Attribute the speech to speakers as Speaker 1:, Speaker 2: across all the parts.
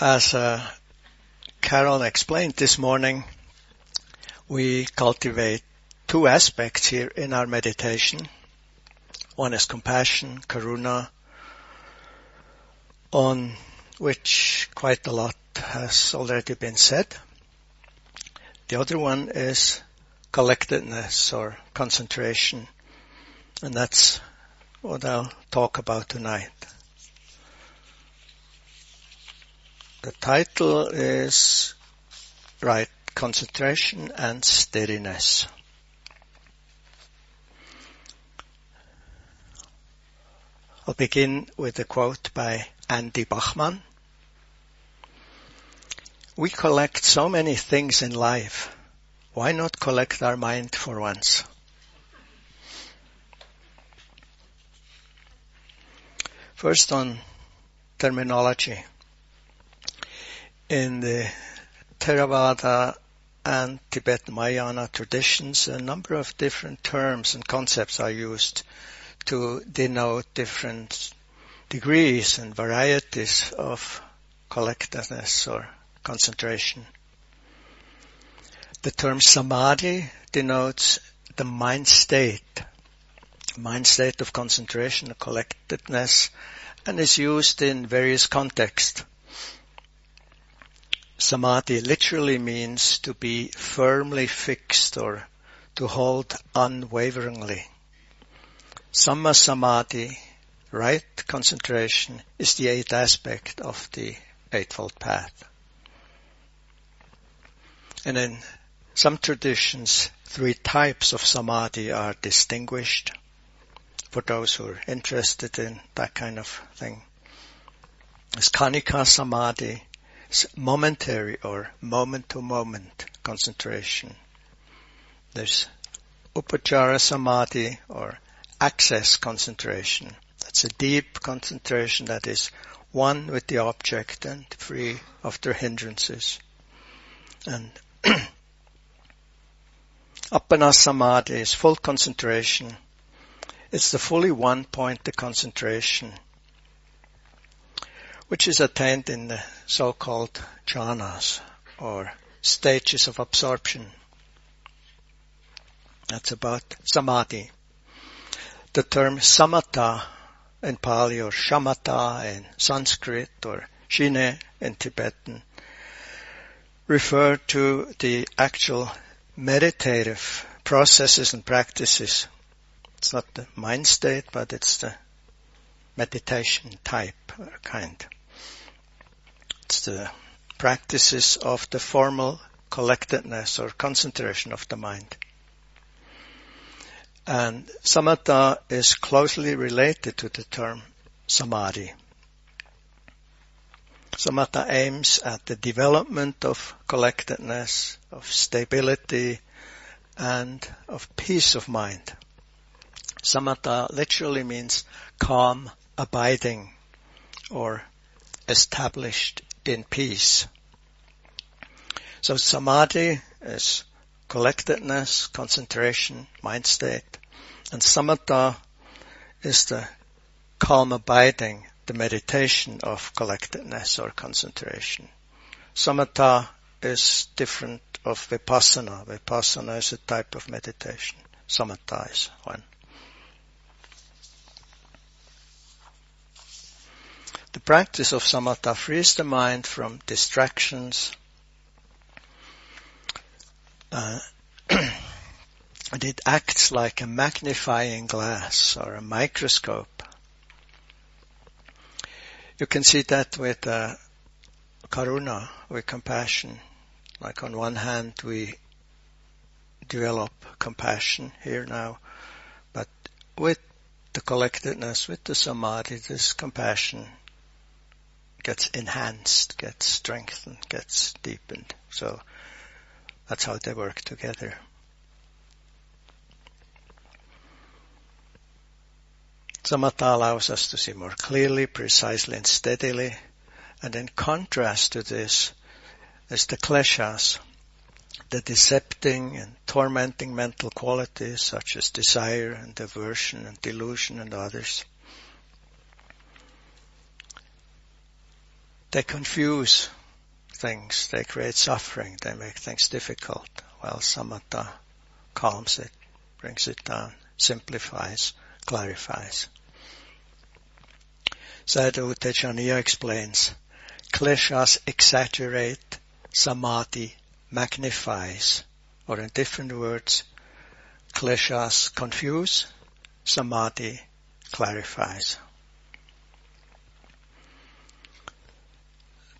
Speaker 1: As uh, Carol explained this morning, we cultivate two aspects here in our meditation. One is compassion, karuna, on which quite a lot has already been said. The other one is collectedness or concentration, and that's what I'll talk about tonight. The title is right concentration and steadiness. I'll begin with a quote by Andy Bachman. We collect so many things in life. Why not collect our mind for once? First on terminology. In the Theravada and Tibetan Mahayana traditions, a number of different terms and concepts are used to denote different degrees and varieties of collectedness or concentration. The term samadhi denotes the mind state, mind state of concentration, collectedness, and is used in various contexts. Samadhi literally means to be firmly fixed or to hold unwaveringly. Samma Samadhi, right concentration, is the eighth aspect of the Eightfold Path. And in some traditions, three types of Samadhi are distinguished for those who are interested in that kind of thing. It's Khanika Samadhi, momentary or moment to moment concentration. There's upachara Samadhi or access concentration. That's a deep concentration that is one with the object and free of their hindrances. And Appana Samadhi is full concentration. It's the fully one point concentration, which is attained in the so-called jhanas or stages of absorption. That's about samadhi the term samatha in Pali or shamatha in Sanskrit or shine in Tibetan refer to the actual meditative processes and practices. It's not the mind state, but it's the meditation type kind. It's the practices of the formal collectedness or concentration of the mind. And samatha is closely related to the term samadhi. Samatha aims at the development of collectedness, of stability, and of peace of mind. Samatha literally means calm, abiding, or established in peace. So samadhi is collectedness, concentration, mind state. And samatha is the calm abiding, the meditation of collectedness or concentration. Samatha is different of vipassana. Vipassana is a type of meditation. Samatha is one. The practice of samatha frees the mind from distractions, uh, and it acts like a magnifying glass or a microscope. You can see that with uh, karuna, with compassion. Like on one hand we develop compassion here now, but with the collectedness, with the samadhi, this compassion gets enhanced, gets strengthened, gets deepened. So that's how they work together. Samatha allows us to see more clearly, precisely and steadily. And in contrast to this is the kleshas, the decepting and tormenting mental qualities such as desire and aversion and delusion and others. They confuse things, they create suffering, they make things difficult, while samatha calms it, brings it down, simplifies, clarifies. Sayadaw U Tejaniya explains, kleshas exaggerate, samadhi magnifies, or in different words, kleshas confuse, samadhi clarifies.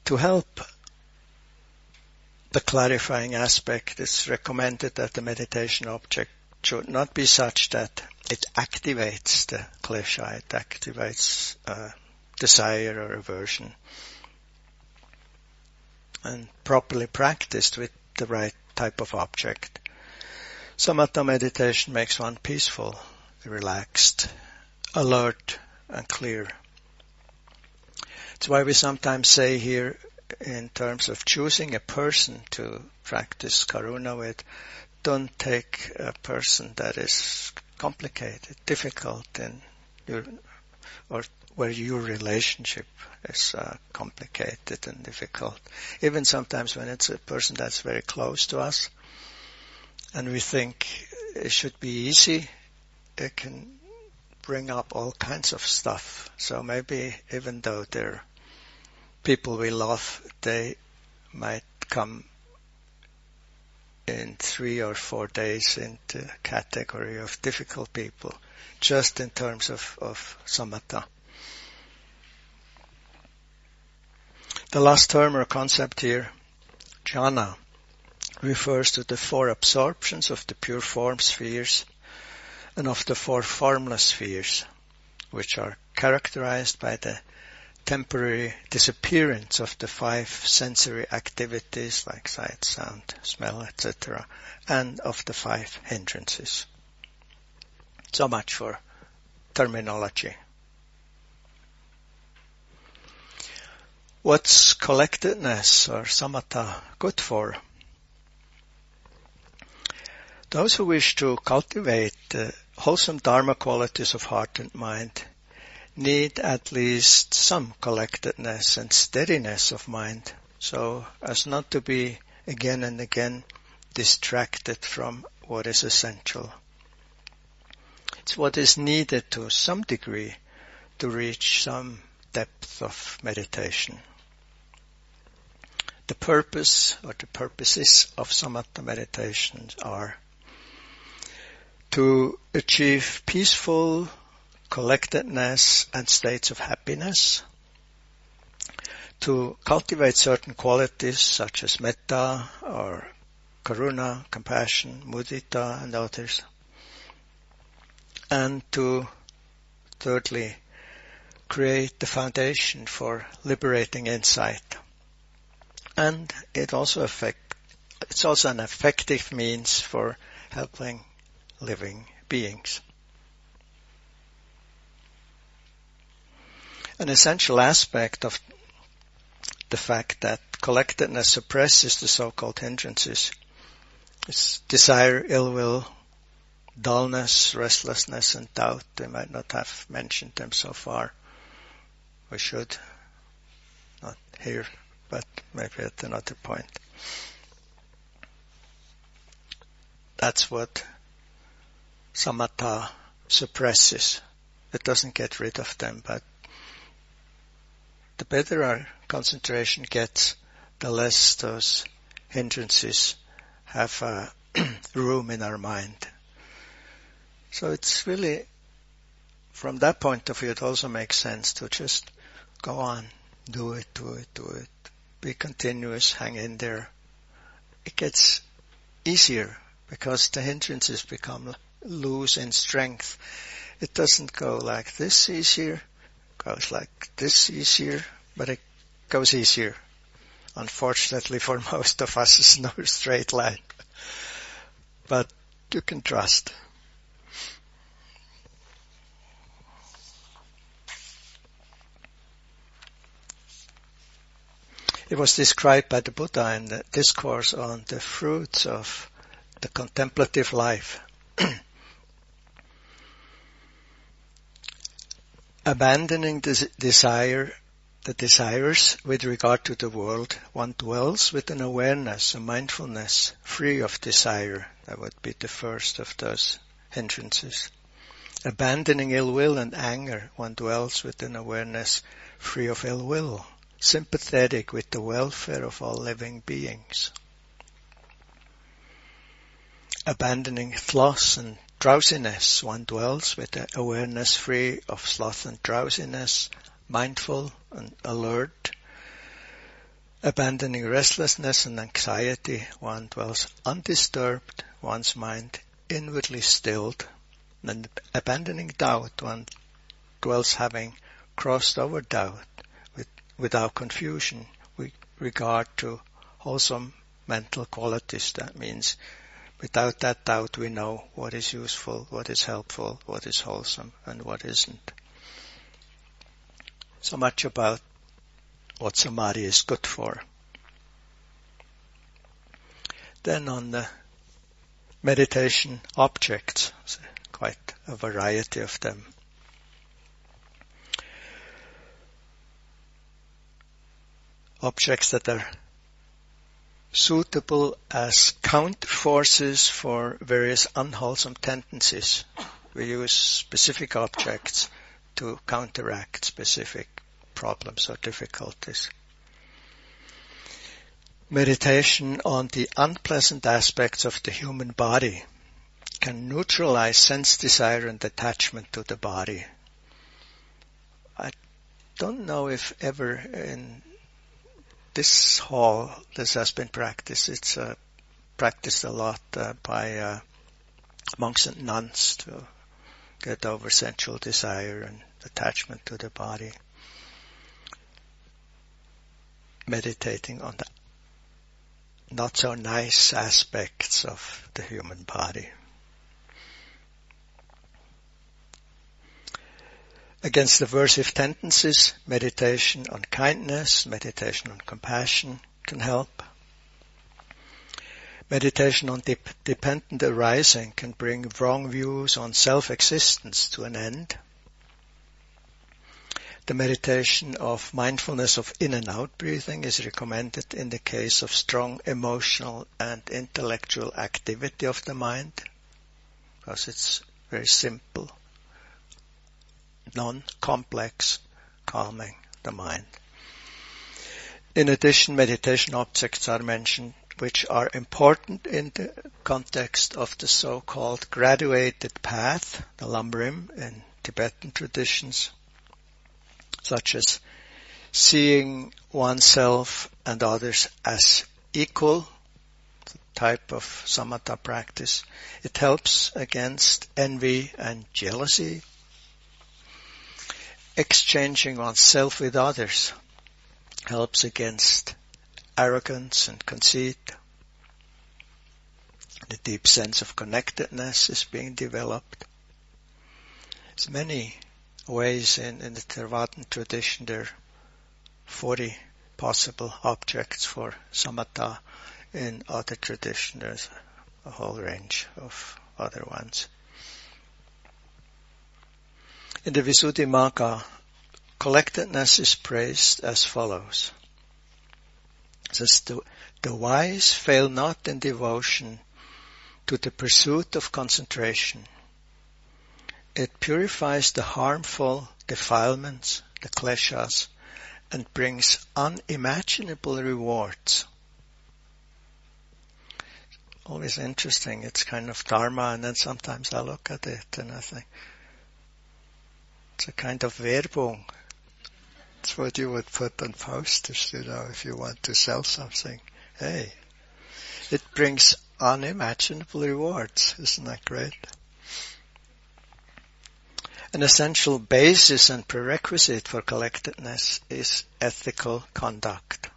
Speaker 1: To help the clarifying aspect, it's recommended that the meditation object should not be such that it activates the klesha, it activates uh, desire or aversion. And properly practiced with the right type of object. Samatha meditation makes one peaceful, relaxed, alert and clear. It's why we sometimes say here in terms of choosing a person to practice karuna with, don't take a person that is complicated, difficult in your, or where your relationship is uh, complicated and difficult. Even sometimes when it's a person that's very close to us and we think it should be easy, it can bring up all kinds of stuff. So maybe even though they're people we love, they might come in three or four days into category of difficult people, just in terms of, of samatha. The last term or concept here, jhana, refers to the four absorptions of the pure form spheres and of the four formless spheres, which are characterized by the temporary disappearance of the five sensory activities like sight, sound, smell, etc., and of the five hindrances. So much for terminology. What's collectedness or samatha good for? Those who wish to cultivate the wholesome dharma qualities of heart and mind need at least some collectedness and steadiness of mind so as not to be again and again distracted from what is essential. It's what is needed to some degree to reach some depth of meditation. The purpose or the purposes of samatha meditations are to achieve peaceful collectedness and states of happiness, to cultivate certain qualities such as metta or karuna, compassion, mudita and others, and to thirdly create the foundation for liberating insight and it also affect, it's also an effective means for helping living beings. An essential aspect of the fact that collectedness suppresses the so-called hindrances is desire, ill will, dullness, restlessness, and doubt. They might not have mentioned them so far. We should not here but maybe at another point. That's what samatha suppresses. It doesn't get rid of them, but the better our concentration gets, the less those hindrances have uh, room in our mind. So it's really, from that point of view, it also makes sense to just go on, do it, do it, do it, be continuous, hang in there. It gets easier because the hindrances become loose in strength. It doesn't go like this easier, goes like this easier, but it goes easier. Unfortunately for most of us, it's no straight line. But you can trust. It was described by the Buddha in the discourse on the fruits of the contemplative life. Abandoning the desire the desires with regard to the world, one dwells with an awareness, a mindfulness, free of desire. That would be the first of those hindrances. Abandoning ill will and anger, one dwells with an awareness free of ill will, sympathetic with the welfare of all living beings. Abandoning sloth and drowsiness, one dwells with an awareness free of sloth and drowsiness, mindful and alert. Abandoning restlessness and anxiety, one dwells undisturbed, one's mind inwardly stilled. And abandoning doubt, one dwells having crossed over doubt with, without confusion with regard to wholesome mental qualities. That means without that doubt we know what is useful, what is helpful, what is wholesome, and what isn't so much about what samadhi is good for. Then on the meditation objects, quite a variety of them. Objects that are suitable as counter forces for various unwholesome tendencies. We use specific objects to counteract specific problems or difficulties. Meditation on the unpleasant aspects of the human body can neutralize sense desire and attachment to the body. I don't know if ever in this hall this has been practiced. It's uh, practiced a lot uh, by uh, monks and nuns to get over sensual desire and attachment to the body. Meditating on the not so nice aspects of the human body. Against aversive tendencies, meditation on kindness, meditation on compassion can help. Meditation on dep- dependent arising can bring wrong views on self-existence to an end. The meditation of mindfulness of in and out breathing is recommended in the case of strong emotional and intellectual activity of the mind because it's very simple, non-complex, calming the mind. In addition, meditation objects are mentioned which are important in the context of the so-called graduated path, the Lamrim in Tibetan traditions, such as seeing oneself and others as equal, type of samatha practice. It helps against envy and jealousy. Exchanging oneself with others helps against arrogance and conceit. The deep sense of connectedness is being developed. There's many ways in, in the Theravadan tradition. There are 40 possible objects for samatha. In other traditions there's a whole range of other ones. In the Visuddhimagga, collectedness is praised as follows. It says, the, the wise fail not in devotion to the pursuit of concentration it purifies the harmful defilements, the kleshas, and brings unimaginable rewards. Always interesting. It's kind of dharma, and then sometimes I look at it and I think it's a kind of Werbung. It's what you would put on posters, you know, if you want to sell something. Hey, it brings unimaginable rewards. Isn't that great? An essential basis and prerequisite for collectedness is ethical conduct.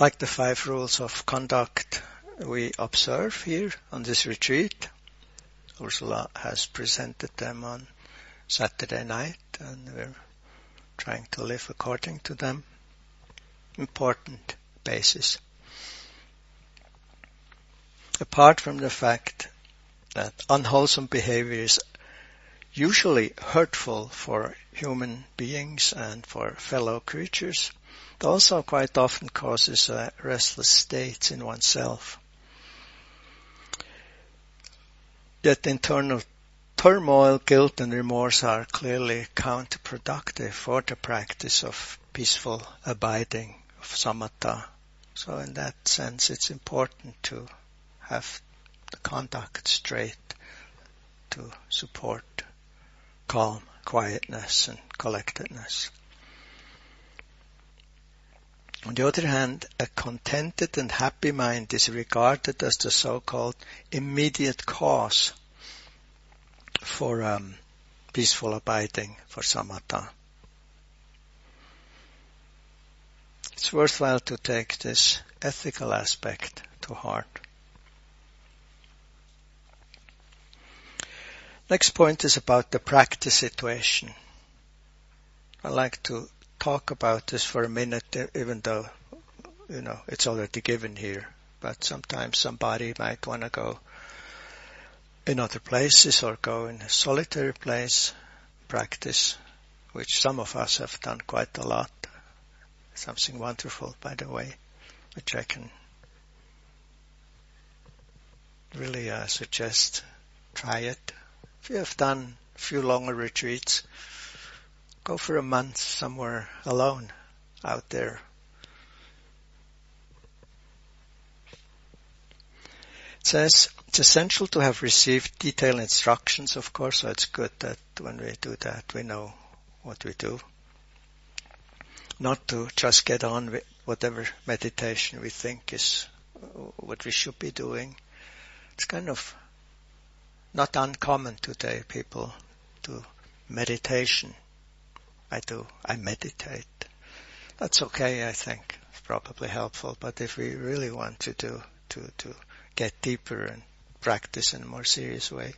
Speaker 1: Like the five rules of conduct we observe here on this retreat, Ursula has presented them on Saturday night and we're trying to live according to them. Important basis. Apart from the fact that unwholesome behavior is usually hurtful for human beings and for fellow creatures, it also quite often causes restless state in oneself. Yet internal turmoil, guilt and remorse are clearly counterproductive for the practice of peaceful abiding of samatha. So in that sense it's important to have the conduct straight to support calm, quietness and collectedness. On the other hand, a contented and happy mind is regarded as the so-called immediate cause for um, peaceful abiding, for samatha. It's worthwhile to take this ethical aspect to heart. Next point is about the practice situation. I like to talk about this for a minute, even though, you know, it's already given here. But sometimes somebody might want to go in other places or go in a solitary place, practice, which some of us have done quite a lot. Something wonderful, by the way, which I can really uh, suggest. Try it. If you have done a few longer retreats, go for a month somewhere alone out there. It says it's essential to have received detailed instructions, of course, so it's good that when we do that, we know what we do. Not to just get on with whatever meditation we think is uh, what we should be doing. It's kind of not uncommon today, people do meditation. I do. I meditate. That's okay, I think. It's probably helpful. But if we really want to do, to, to get deeper and practice in a more serious way,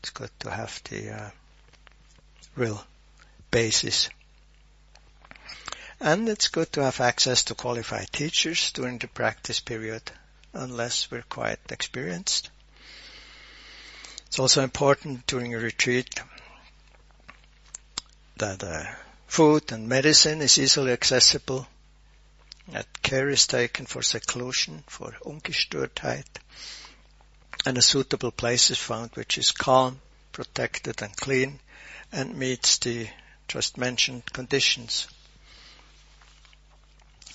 Speaker 1: it's good to have the uh, real basis. And it's good to have access to qualified teachers during the practice period, unless we're quite experienced. It's also important during a retreat that uh, food and medicine is easily accessible, that care is taken for seclusion, for ungestörtheit, and a suitable place is found which is calm, protected and clean, and meets the just mentioned conditions.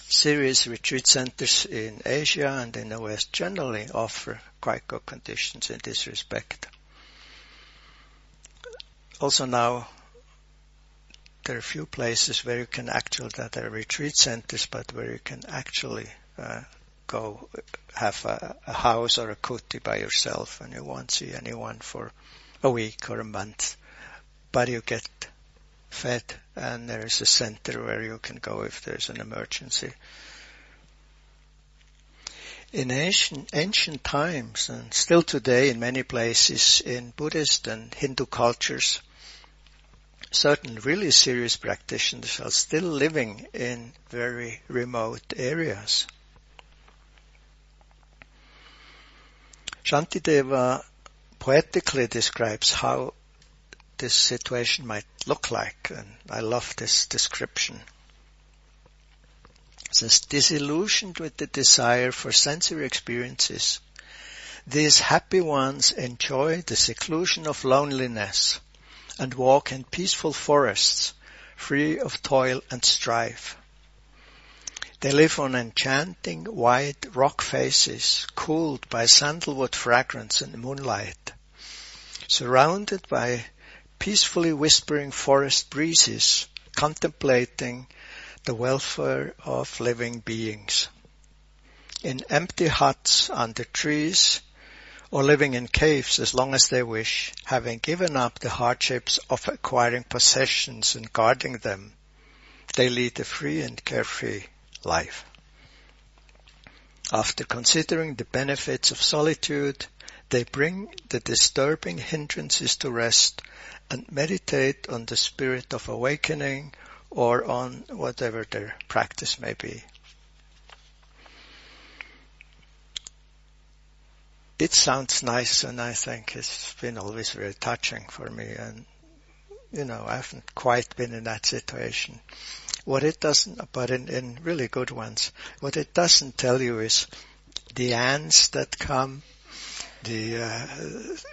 Speaker 1: Serious retreat centers in Asia and in the West generally offer quite good conditions in this respect. Also now there are a few places where you can actually, that are retreat centers, but where you can actually uh, go have a, a, house or a kuti by yourself and you won't see anyone for a week or a month. But you get fed and there is a center where you can go if there's an emergency. In ancient, ancient times and still today in many places in Buddhist and Hindu cultures, certain really serious practitioners are still living in very remote areas. Shantideva poetically describes how this situation might look like, and I love this description. Says, disillusioned with the desire for sensory experiences, these happy ones enjoy the seclusion of loneliness and walk in peaceful forests, free of toil and strife. They live on enchanting white rock faces, cooled by sandalwood fragrance and moonlight, surrounded by peacefully whispering forest breezes, contemplating the welfare of living beings. In empty huts under trees, or living in caves as long as they wish, having given up the hardships of acquiring possessions and guarding them, they lead a free and carefree life. After considering the benefits of solitude, they bring the disturbing hindrances to rest and meditate on the spirit of awakening or on whatever their practice may be. It sounds nice and I think it's been always very touching for me and you know, I haven't quite been in that situation. What it doesn't, but in, in really good ones, what it doesn't tell you is the ants that come, the, uh,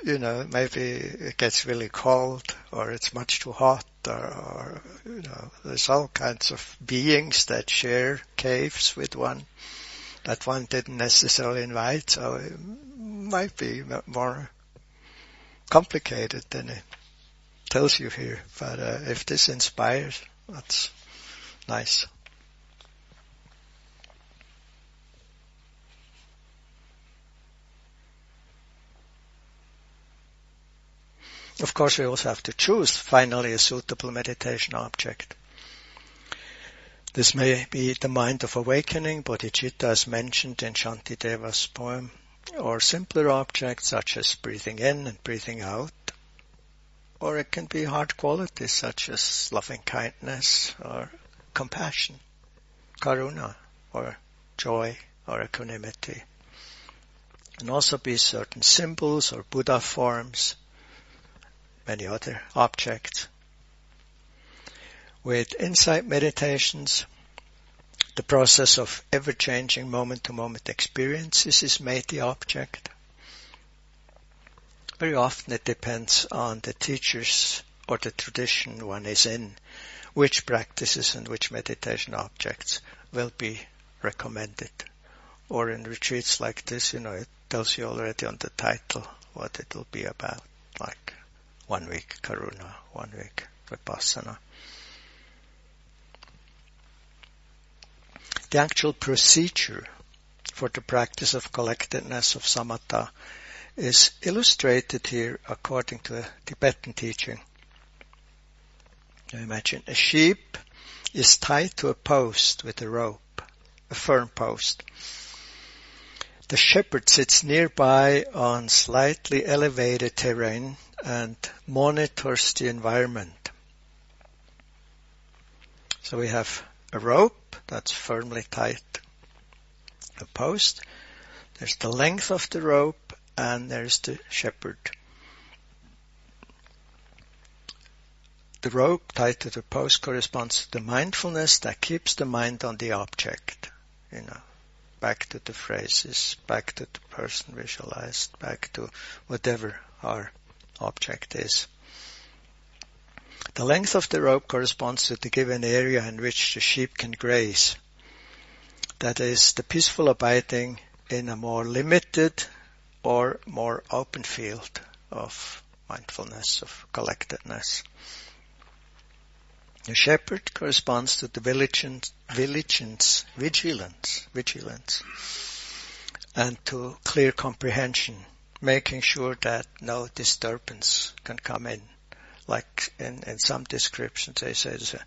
Speaker 1: you know, maybe it gets really cold or it's much too hot or, or, you know, there's all kinds of beings that share caves with one that one didn't necessarily invite, so might be more complicated than it tells you here. But uh, if this inspires, that's nice. Of course, we also have to choose finally a suitable meditation object. This may be the mind of awakening, bodhicitta as mentioned in Shantideva's poem, or simpler objects such as breathing in and breathing out, or it can be hard qualities such as loving kindness or compassion, karuna, or joy or equanimity. And also be certain symbols or Buddha forms, many other objects. With insight meditations, the process of ever-changing moment-to-moment experiences is made the object. Very often it depends on the teachers or the tradition one is in, which practices and which meditation objects will be recommended. Or in retreats like this, you know, it tells you already on the title what it will be about, like one week karuna, one week vipassana. The actual procedure for the practice of collectedness of samatha is illustrated here according to a Tibetan teaching. Now imagine a sheep is tied to a post with a rope, a firm post. The shepherd sits nearby on slightly elevated terrain and monitors the environment. So we have a rope that's firmly tied. A post, there's the length of the rope and there's the shepherd. The rope tied to the post corresponds to the mindfulness that keeps the mind on the object, you know, back to the phrases, back to the person visualized, back to whatever our object is. The length of the rope corresponds to the given area in which the sheep can graze. That is, the peaceful abiding in a more limited or more open field of mindfulness, of collectedness. The shepherd corresponds to the vigilance, vigilance, vigilance, vigilance, and to clear comprehension, making sure that no disturbance can come in like in, in some descriptions they say there's a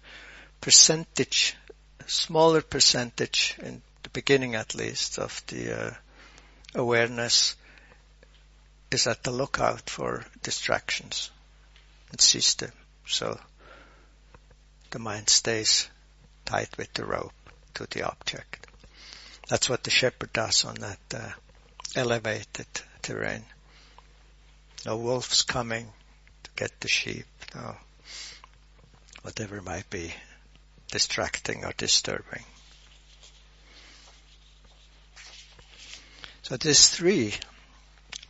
Speaker 1: percentage, a smaller percentage in the beginning at least of the uh, awareness is at the lookout for distractions and system. So the mind stays tight with the rope to the object. That's what the shepherd does on that uh, elevated terrain. No wolves coming, get the sheep, or whatever might be distracting or disturbing. So these three,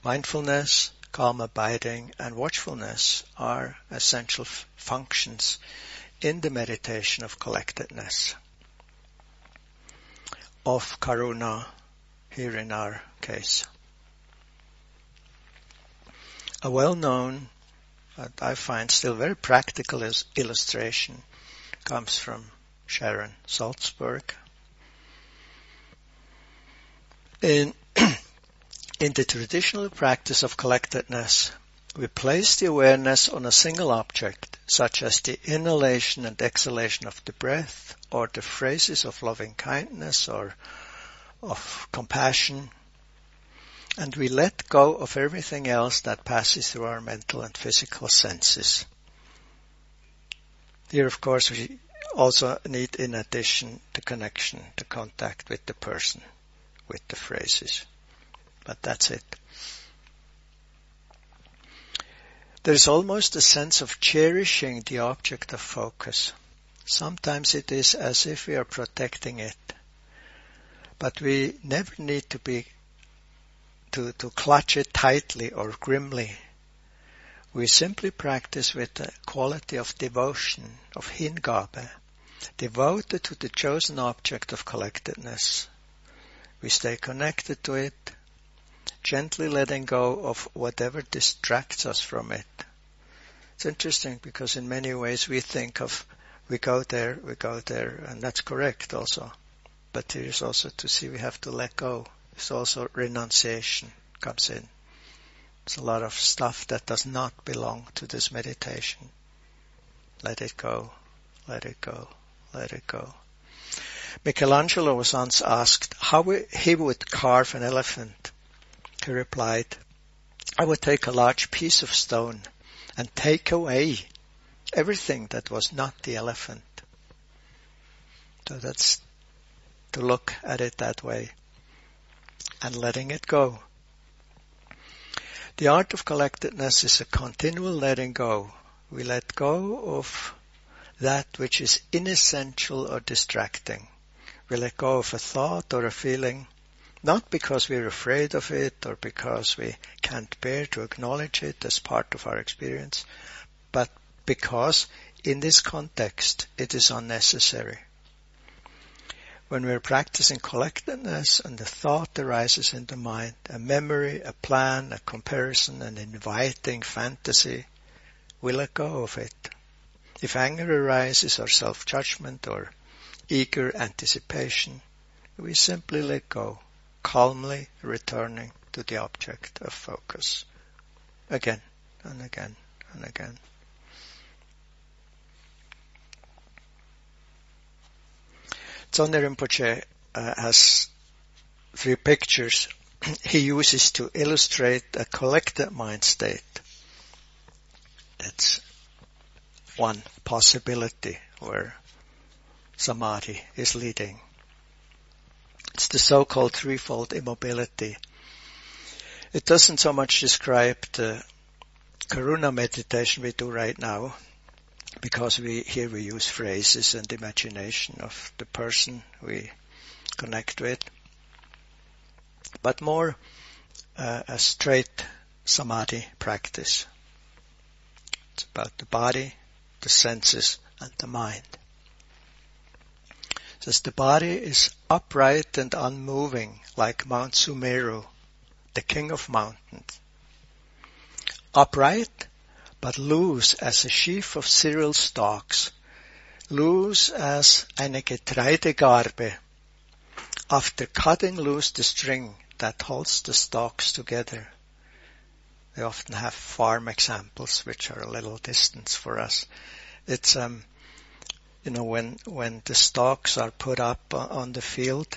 Speaker 1: mindfulness, calm abiding, and watchfulness are essential f- functions in the meditation of collectedness, of karuna here in our case. A well-known I find still very practical illustration comes from Sharon Salzberg. In, in the traditional practice of collectedness, we place the awareness on a single object, such as the inhalation and exhalation of the breath, or the phrases of loving kindness or of compassion, and we let go of everything else that passes through our mental and physical senses. Here, of course, we also need, in addition, the connection, the contact with the person, with the phrases. But that's it. There is almost a sense of cherishing the object of focus. Sometimes it is as if we are protecting it. But we never need to be to, to clutch it tightly or grimly. We simply practice with the quality of devotion, of hingabe, devoted to the chosen object of collectedness. We stay connected to it, gently letting go of whatever distracts us from it. It's interesting because in many ways we think of we go there, we go there, and that's correct also. But here is also to see we have to let go. It's also renunciation comes in. It's a lot of stuff that does not belong to this meditation. Let it go, let it go, let it go. Michelangelo was once asked how he would carve an elephant. He replied, I would take a large piece of stone and take away everything that was not the elephant. So that's to look at it that way and letting it go. The art of collectedness is a continual letting go. We let go of that which is inessential or distracting. We let go of a thought or a feeling, not because we're afraid of it or because we can't bear to acknowledge it as part of our experience, but because in this context it is unnecessary. When we're practicing collectedness and the thought arises in the mind, a memory, a plan, a comparison, an inviting fantasy, we let go of it. If anger arises or self-judgment or eager anticipation, we simply let go, calmly returning to the object of focus. Again and again and again. Tsonde Rinpoche uh, has three pictures he uses to illustrate a collected mind state. That's one possibility where samadhi is leading. It's the so-called threefold immobility. It doesn't so much describe the karuna meditation we do right now, because we here we use phrases and imagination of the person we connect with, but more uh, a straight samadhi practice. It's about the body, the senses, and the mind. It says the body is upright and unmoving like Mount Sumeru, the king of mountains. Upright but loose as a sheaf of cereal stalks, loose as eine Getreidegarbe. After cutting loose the string that holds the stalks together, they often have farm examples which are a little distance for us. It's um, you know when when the stalks are put up on the field,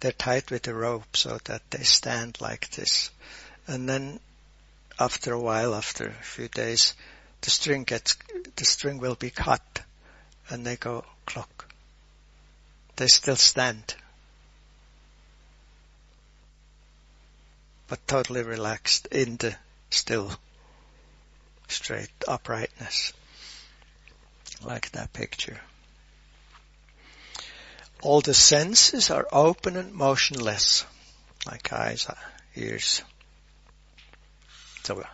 Speaker 1: they're tied with a rope so that they stand like this, and then after a while, after a few days, the string gets, the string will be cut and they go clock. They still stand. But totally relaxed in the still straight uprightness. Like that picture. All the senses are open and motionless, like eyes, ears, so it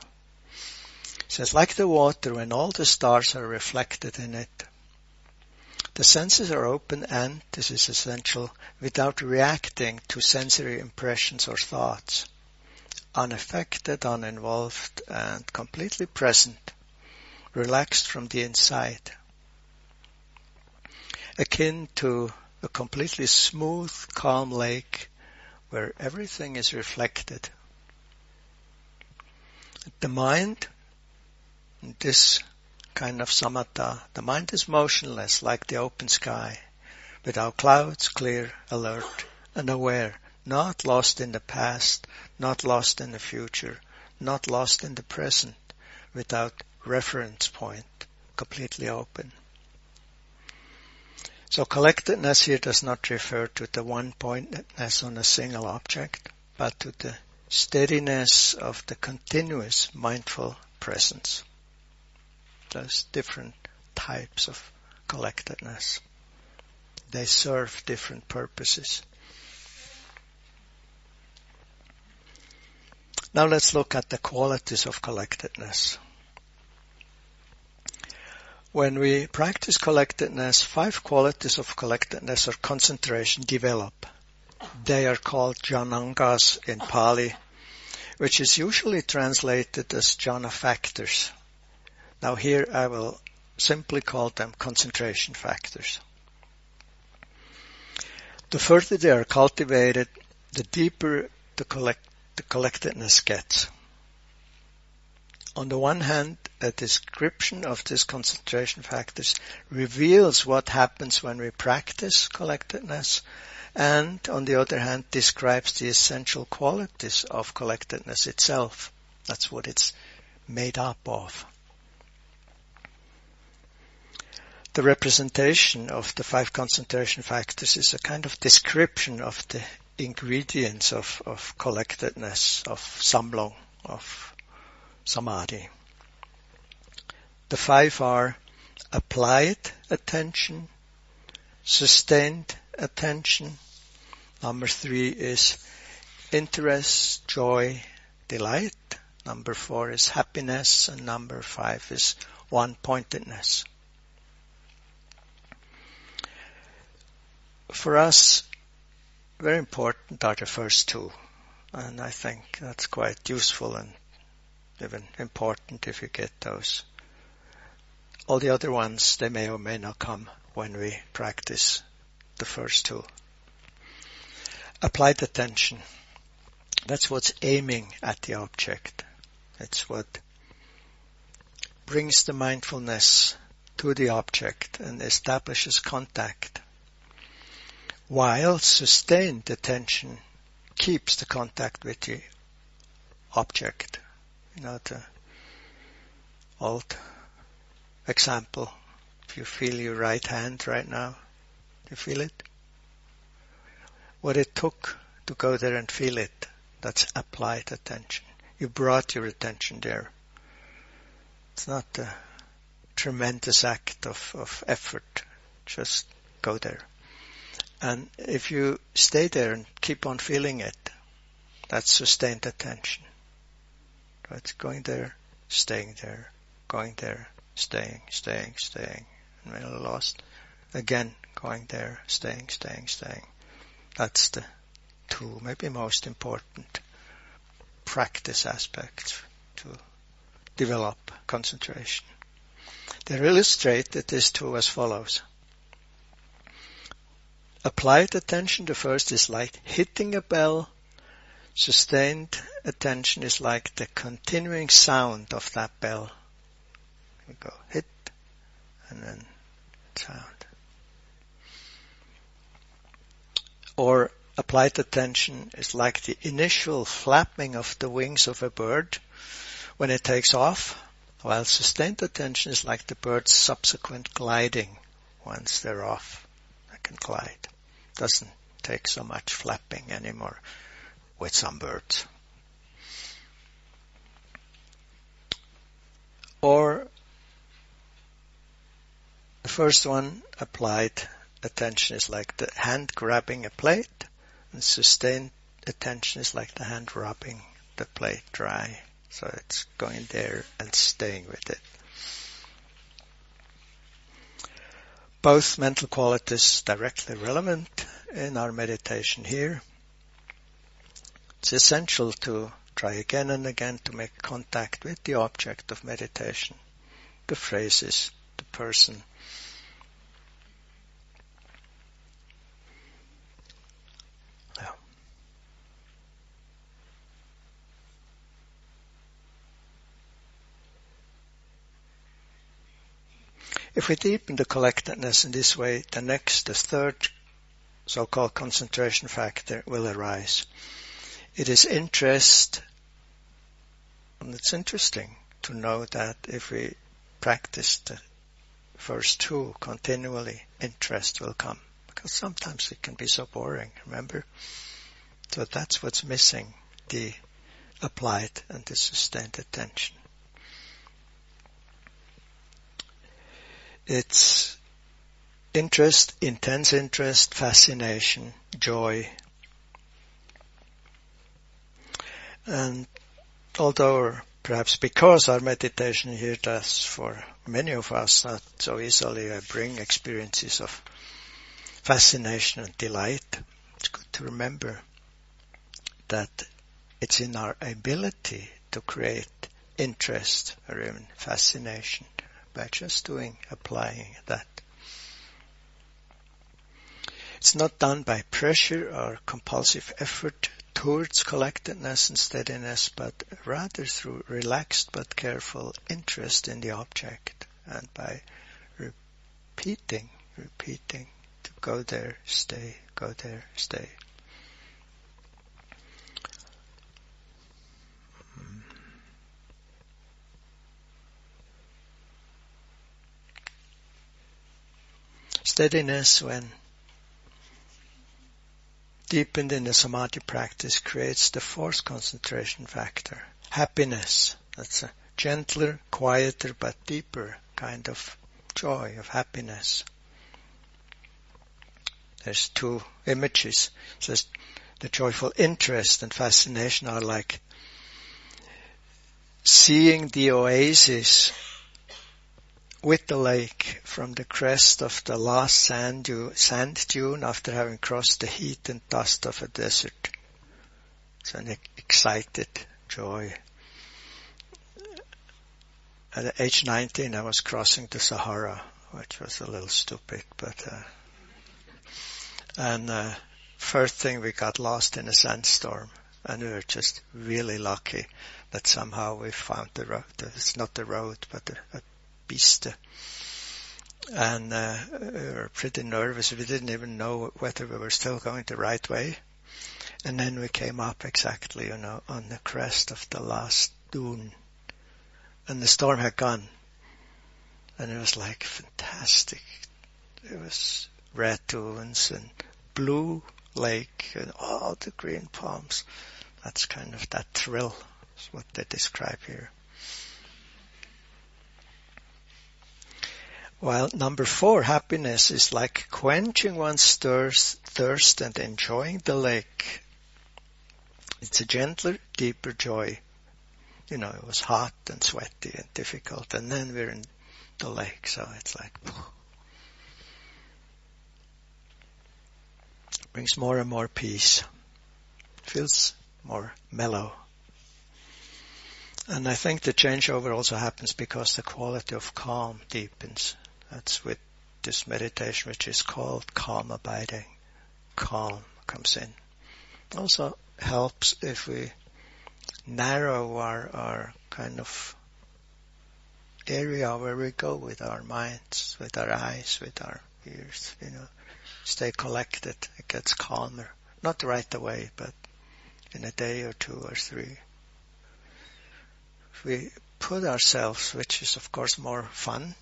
Speaker 1: says, like the water when all the stars are reflected in it. The senses are open and, this is essential, without reacting to sensory impressions or thoughts. Unaffected, uninvolved, and completely present. Relaxed from the inside. Akin to a completely smooth, calm lake where everything is reflected the mind, this kind of samatha, the mind is motionless like the open sky, without clouds, clear, alert, and aware, not lost in the past, not lost in the future, not lost in the present, without reference point, completely open. So collectedness here does not refer to the one pointedness on a single object, but to the steadiness of the continuous mindful presence. those different types of collectedness. They serve different purposes. Now let's look at the qualities of collectedness. When we practice collectedness, five qualities of collectedness or concentration develop. They are called jhanangas in Pali, which is usually translated as jhana factors. Now here I will simply call them concentration factors. The further they are cultivated, the deeper the, collect, the collectedness gets. On the one hand, a description of these concentration factors reveals what happens when we practice collectedness, and on the other hand, describes the essential qualities of collectedness itself. That's what it's made up of. The representation of the five concentration factors is a kind of description of the ingredients of, of collectedness, of Sammlung, of samadhi. The five are applied attention, sustained attention. Number three is interest, joy, delight. Number four is happiness and number five is one-pointedness. For us, very important are the first two. And I think that's quite useful and even important if you get those. All the other ones, they may or may not come when we practice the first two. Applied attention. That's what's aiming at the object. It's what brings the mindfulness to the object and establishes contact while sustained attention keeps the contact with the object. You know, the old example, if you feel your right hand right now, you feel it? What it took to go there and feel it, that's applied attention. You brought your attention there. It's not a tremendous act of, of effort. Just go there. And if you stay there and keep on feeling it, that's sustained attention. Right? Going there, staying there, going there, staying, staying, staying. And when you're lost, again, going there, staying, staying, staying. That's the two, maybe most important practice aspects to develop concentration. They're illustrated, these two as follows. Applied attention, the first is like hitting a bell. Sustained attention is like the continuing sound of that bell. We go hit and then sound. Or applied attention is like the initial flapping of the wings of a bird when it takes off, while sustained attention is like the bird's subsequent gliding once they're off. They can glide doesn't take so much flapping anymore with some birds. Or the first one applied attention is like the hand grabbing a plate and sustained attention is like the hand rubbing the plate dry. So it's going there and staying with it. both mental qualities directly relevant in our meditation here. It's essential to try again and again to make contact with the object of meditation, the phrases, the person, If we deepen the collectedness in this way, the next, the third so-called concentration factor will arise. It is interest, and it's interesting to know that if we practice the first two continually, interest will come. Because sometimes it can be so boring, remember? So that's what's missing, the applied and the sustained attention. It's interest, intense interest, fascination, joy. And although perhaps because our meditation here does for many of us not so easily bring experiences of fascination and delight, it's good to remember that it's in our ability to create interest or even fascination by just doing, applying that. It's not done by pressure or compulsive effort towards collectedness and steadiness, but rather through relaxed but careful interest in the object and by repeating, repeating to go there, stay, go there, stay. Steadiness when deepened in the samadhi practice creates the fourth concentration factor, happiness. That's a gentler, quieter, but deeper kind of joy, of happiness. There's two images. It says the joyful interest and fascination are like seeing the oasis with the lake from the crest of the last sand, dune, sand dune after having crossed the heat and dust of a desert. It's an excited joy. At age 19 I was crossing the Sahara, which was a little stupid, but, uh, and, uh, first thing we got lost in a sandstorm and we were just really lucky that somehow we found the road. It's not the road, but a, a And uh, we were pretty nervous. We didn't even know whether we were still going the right way. And then we came up exactly, you know, on the crest of the last dune. And the storm had gone. And it was like fantastic. It was red dunes and blue lake and all the green palms. That's kind of that thrill is what they describe here. While number four, happiness is like quenching one's thirst and enjoying the lake. It's a gentler, deeper joy. You know, it was hot and sweaty and difficult and then we're in the lake, so it's like, brings more and more peace. Feels more mellow. And I think the changeover also happens because the quality of calm deepens. That's with this meditation which is called calm abiding. Calm comes in. Also helps if we narrow our, our kind of area where we go with our minds, with our eyes, with our ears, you know, stay collected. It gets calmer. Not right away, but in a day or two or three. If we put ourselves, which is of course more fun,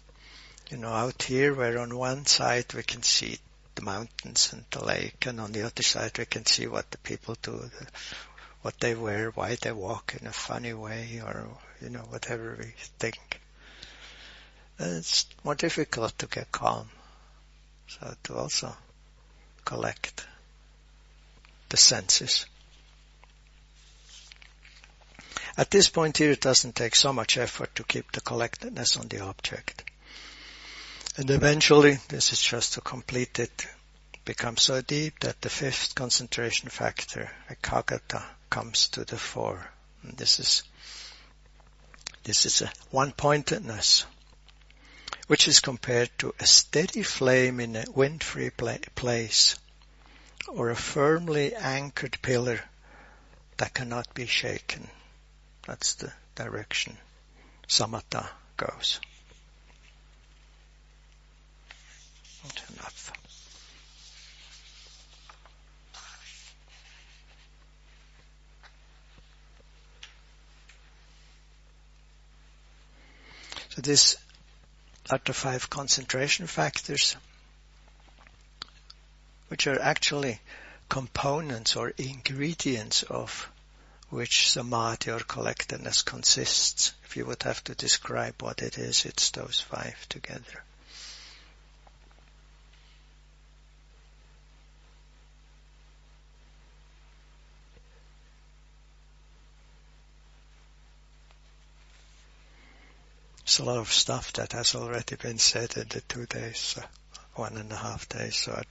Speaker 1: you know, out here where on one side we can see the mountains and the lake and on the other side we can see what the people do, what they wear, why they walk in a funny way or, you know, whatever we think. It's more difficult to get calm. So to also collect the senses. At this point here it doesn't take so much effort to keep the collectedness on the object. And eventually, this is just to complete it, becomes so deep that the fifth concentration factor, ekaggata, comes to the fore. And this is, this is a one-pointedness, which is compared to a steady flame in a wind-free place, or a firmly anchored pillar that cannot be shaken. That's the direction samatha goes. So this are the five concentration factors, which are actually components or ingredients of which samadhi or collectedness consists. If you would have to describe what it is, it's those five together. It's a lot of stuff that has already been said in the two days, uh, one and a half days, so I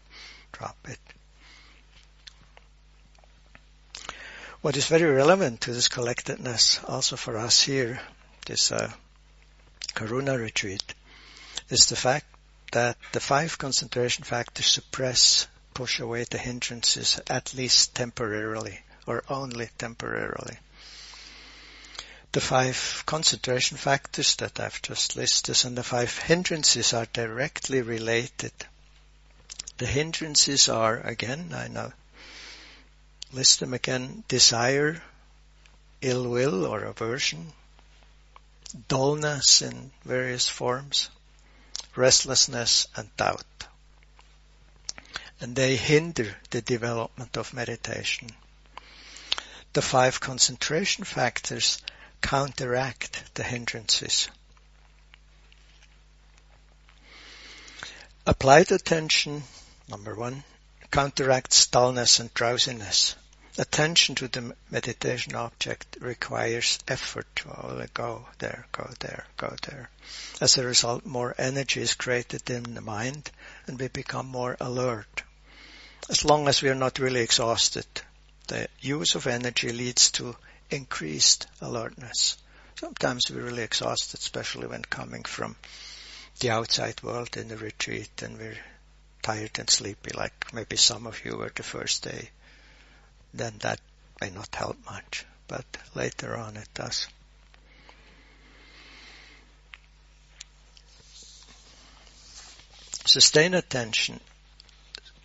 Speaker 1: drop it. What is very relevant to this collectedness also for us here, this uh, Karuna retreat, is the fact that the five concentration factors suppress, push away the hindrances at least temporarily or only temporarily. The five concentration factors that I've just listed and the five hindrances are directly related. The hindrances are, again, I know list them again, desire, ill will or aversion, dullness in various forms, restlessness and doubt. And they hinder the development of meditation. The five concentration factors counteract the hindrances. Applied attention, number one, counteracts dullness and drowsiness. Attention to the meditation object requires effort to only go there, go there, go there. As a result, more energy is created in the mind and we become more alert. As long as we are not really exhausted, the use of energy leads to increased alertness. Sometimes we're really exhausted, especially when coming from the outside world in the retreat and we're tired and sleepy, like maybe some of you were the first day, then that may not help much, but later on it does. Sustained attention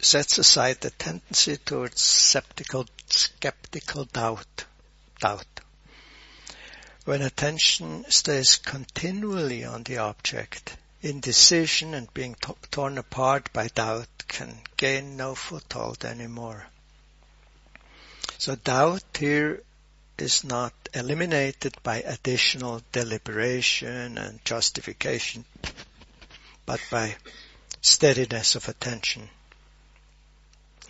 Speaker 1: sets aside the tendency towards skeptical, skeptical doubt, When attention stays continually on the object, indecision and being t- torn apart by doubt can gain no foothold anymore. So doubt here is not eliminated by additional deliberation and justification, but by steadiness of attention.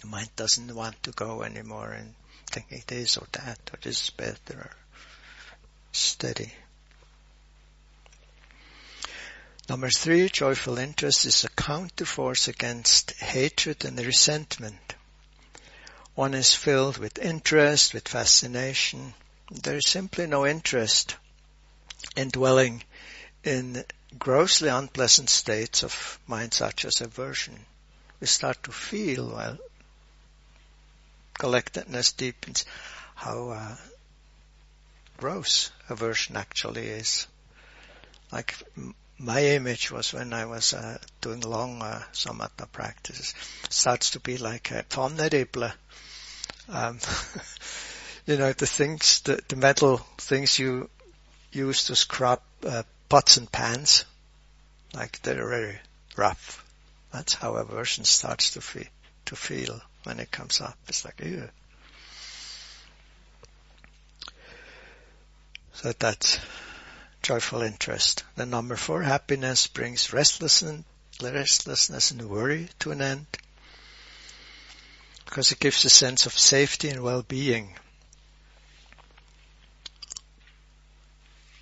Speaker 1: The mind doesn't want to go anymore and thinking this or that or this is better. Steady. Number three, joyful interest is a counterforce against hatred and resentment. One is filled with interest, with fascination. There is simply no interest in dwelling in grossly unpleasant states of mind such as aversion. We start to feel while collectedness deepens how uh, gross aversion actually is. Like my image was when I was uh, doing long uh, samatha practices, starts to be like a tonneribble. Um, you know, the things, the, the, metal things you use to scrub uh, pots and pans, like they're very rough. That's how aversion starts to to feel when it comes up. It's like, ew. So that's joyful interest. The number four, happiness brings restlessness, restlessness and worry to an end because it gives a sense of safety and well-being.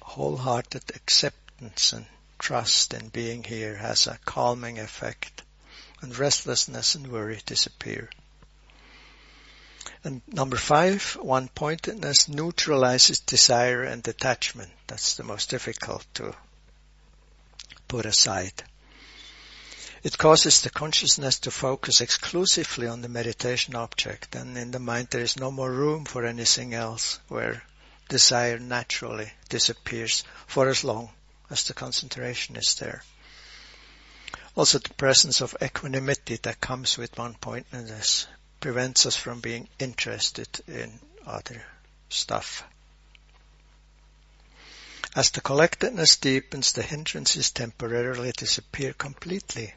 Speaker 1: Wholehearted acceptance and trust in being here has a calming effect and restlessness and worry disappear. And number five, one-pointedness neutralizes desire and attachment. That's the most difficult to put aside. It causes the consciousness to focus exclusively on the meditation object and in the mind there is no more room for anything else where desire naturally disappears for as long as the concentration is there. Also the presence of equanimity that comes with one-pointedness prevents us from being interested in other stuff. As the collectedness deepens, the hindrances temporarily disappear completely.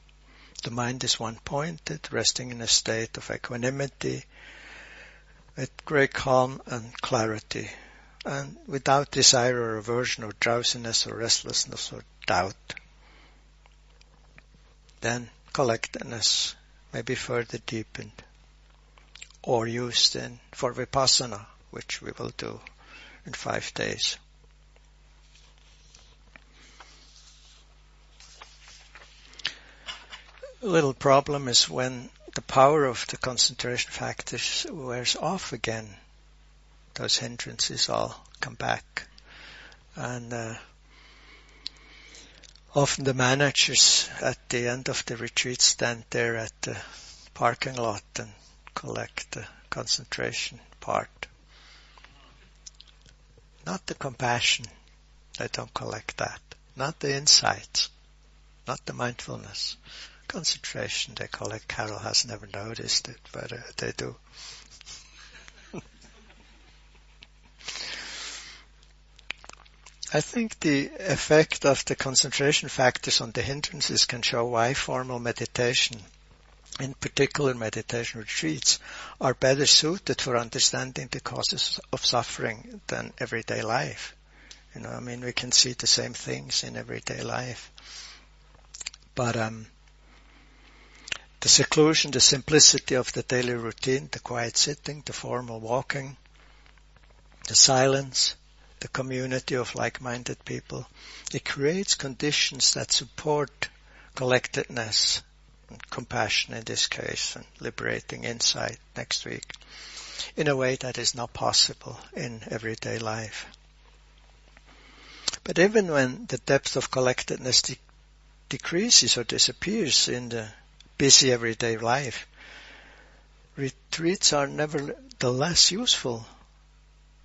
Speaker 1: The mind is one-pointed, resting in a state of equanimity, with great calm and clarity, and without desire or aversion or drowsiness or restlessness or doubt. Then collectedness may be further deepened or used in for vipassana, which we will do in five days. A little problem is when the power of the concentration factors wears off again. Those hindrances all come back. And uh, often the managers at the end of the retreat stand there at the parking lot and collect the concentration part. Not the compassion. They don't collect that. Not the insights. Not the mindfulness. Concentration, they collect. Carol has never noticed it, but uh, they do. I think the effect of the concentration factors on the hindrances can show why formal meditation, in particular meditation retreats, are better suited for understanding the causes of suffering than everyday life. You know, I mean, we can see the same things in everyday life. But um, the seclusion, the simplicity of the daily routine, the quiet sitting, the formal walking, the silence, the community of like-minded people. It creates conditions that support collectedness compassion in this case and liberating insight next week in a way that is not possible in everyday life. But even when the depth of collectedness de- decreases or disappears in the busy everyday life, retreats are nevertheless useful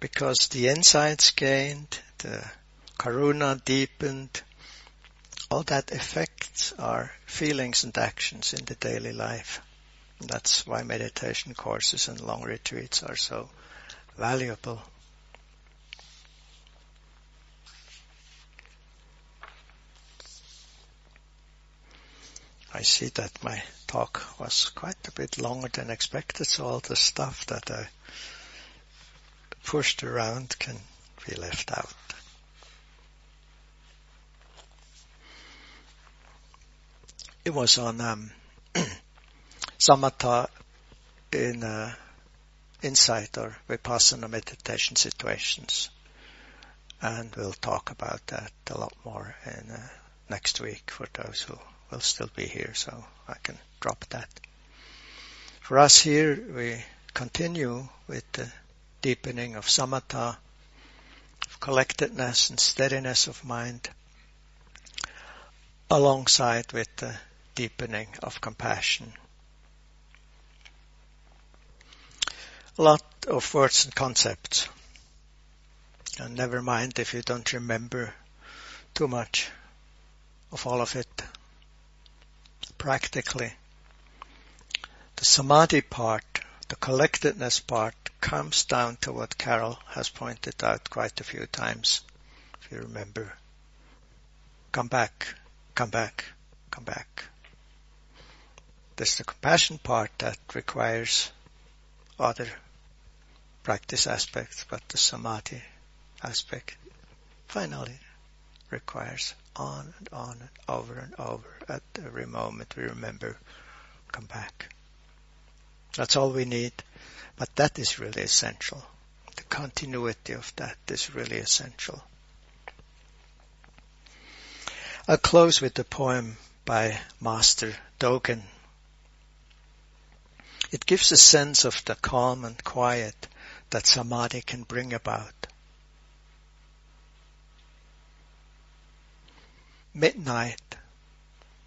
Speaker 1: because the insights gained, the karuna deepened, all that affects our feelings and actions in the daily life. And that's why meditation courses and long retreats are so valuable. I see that my talk was quite a bit longer than expected, so all the stuff that I pushed around can be left out. It was on um, samatha in uh, insight or vipassana meditation situations, and we'll talk about that a lot more in uh, next week for those who will still be here, so I can drop that. For us here, we continue with the deepening of samatha, of collectedness and steadiness of mind, alongside with the deepening of compassion. A lot of words and concepts. And never mind if you don't remember too much of all of it. Practically, the samadhi part, the collectedness part, comes down to what Carol has pointed out quite a few times, if you remember. Come back, come back, come back. There's the compassion part that requires other practice aspects, but the samadhi aspect finally requires on and on and over and over at every moment we remember, come back. That's all we need but that is really essential. The continuity of that is really essential. I'll close with a poem by Master Dogen. It gives a sense of the calm and quiet that samadhi can bring about. Midnight,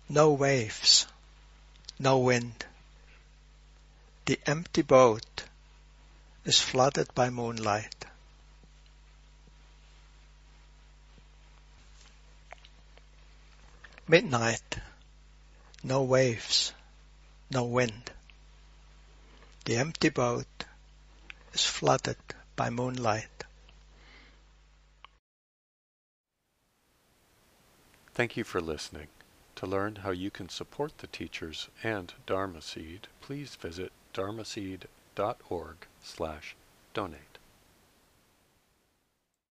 Speaker 1: no waves, no wind. The empty boat is flooded by moonlight. Midnight, no waves, no wind. The empty boat is flooded by moonlight.
Speaker 2: Thank you for listening. To learn how you can support the teachers and Dharma Seed, please visit dharmaseed.org slash donate.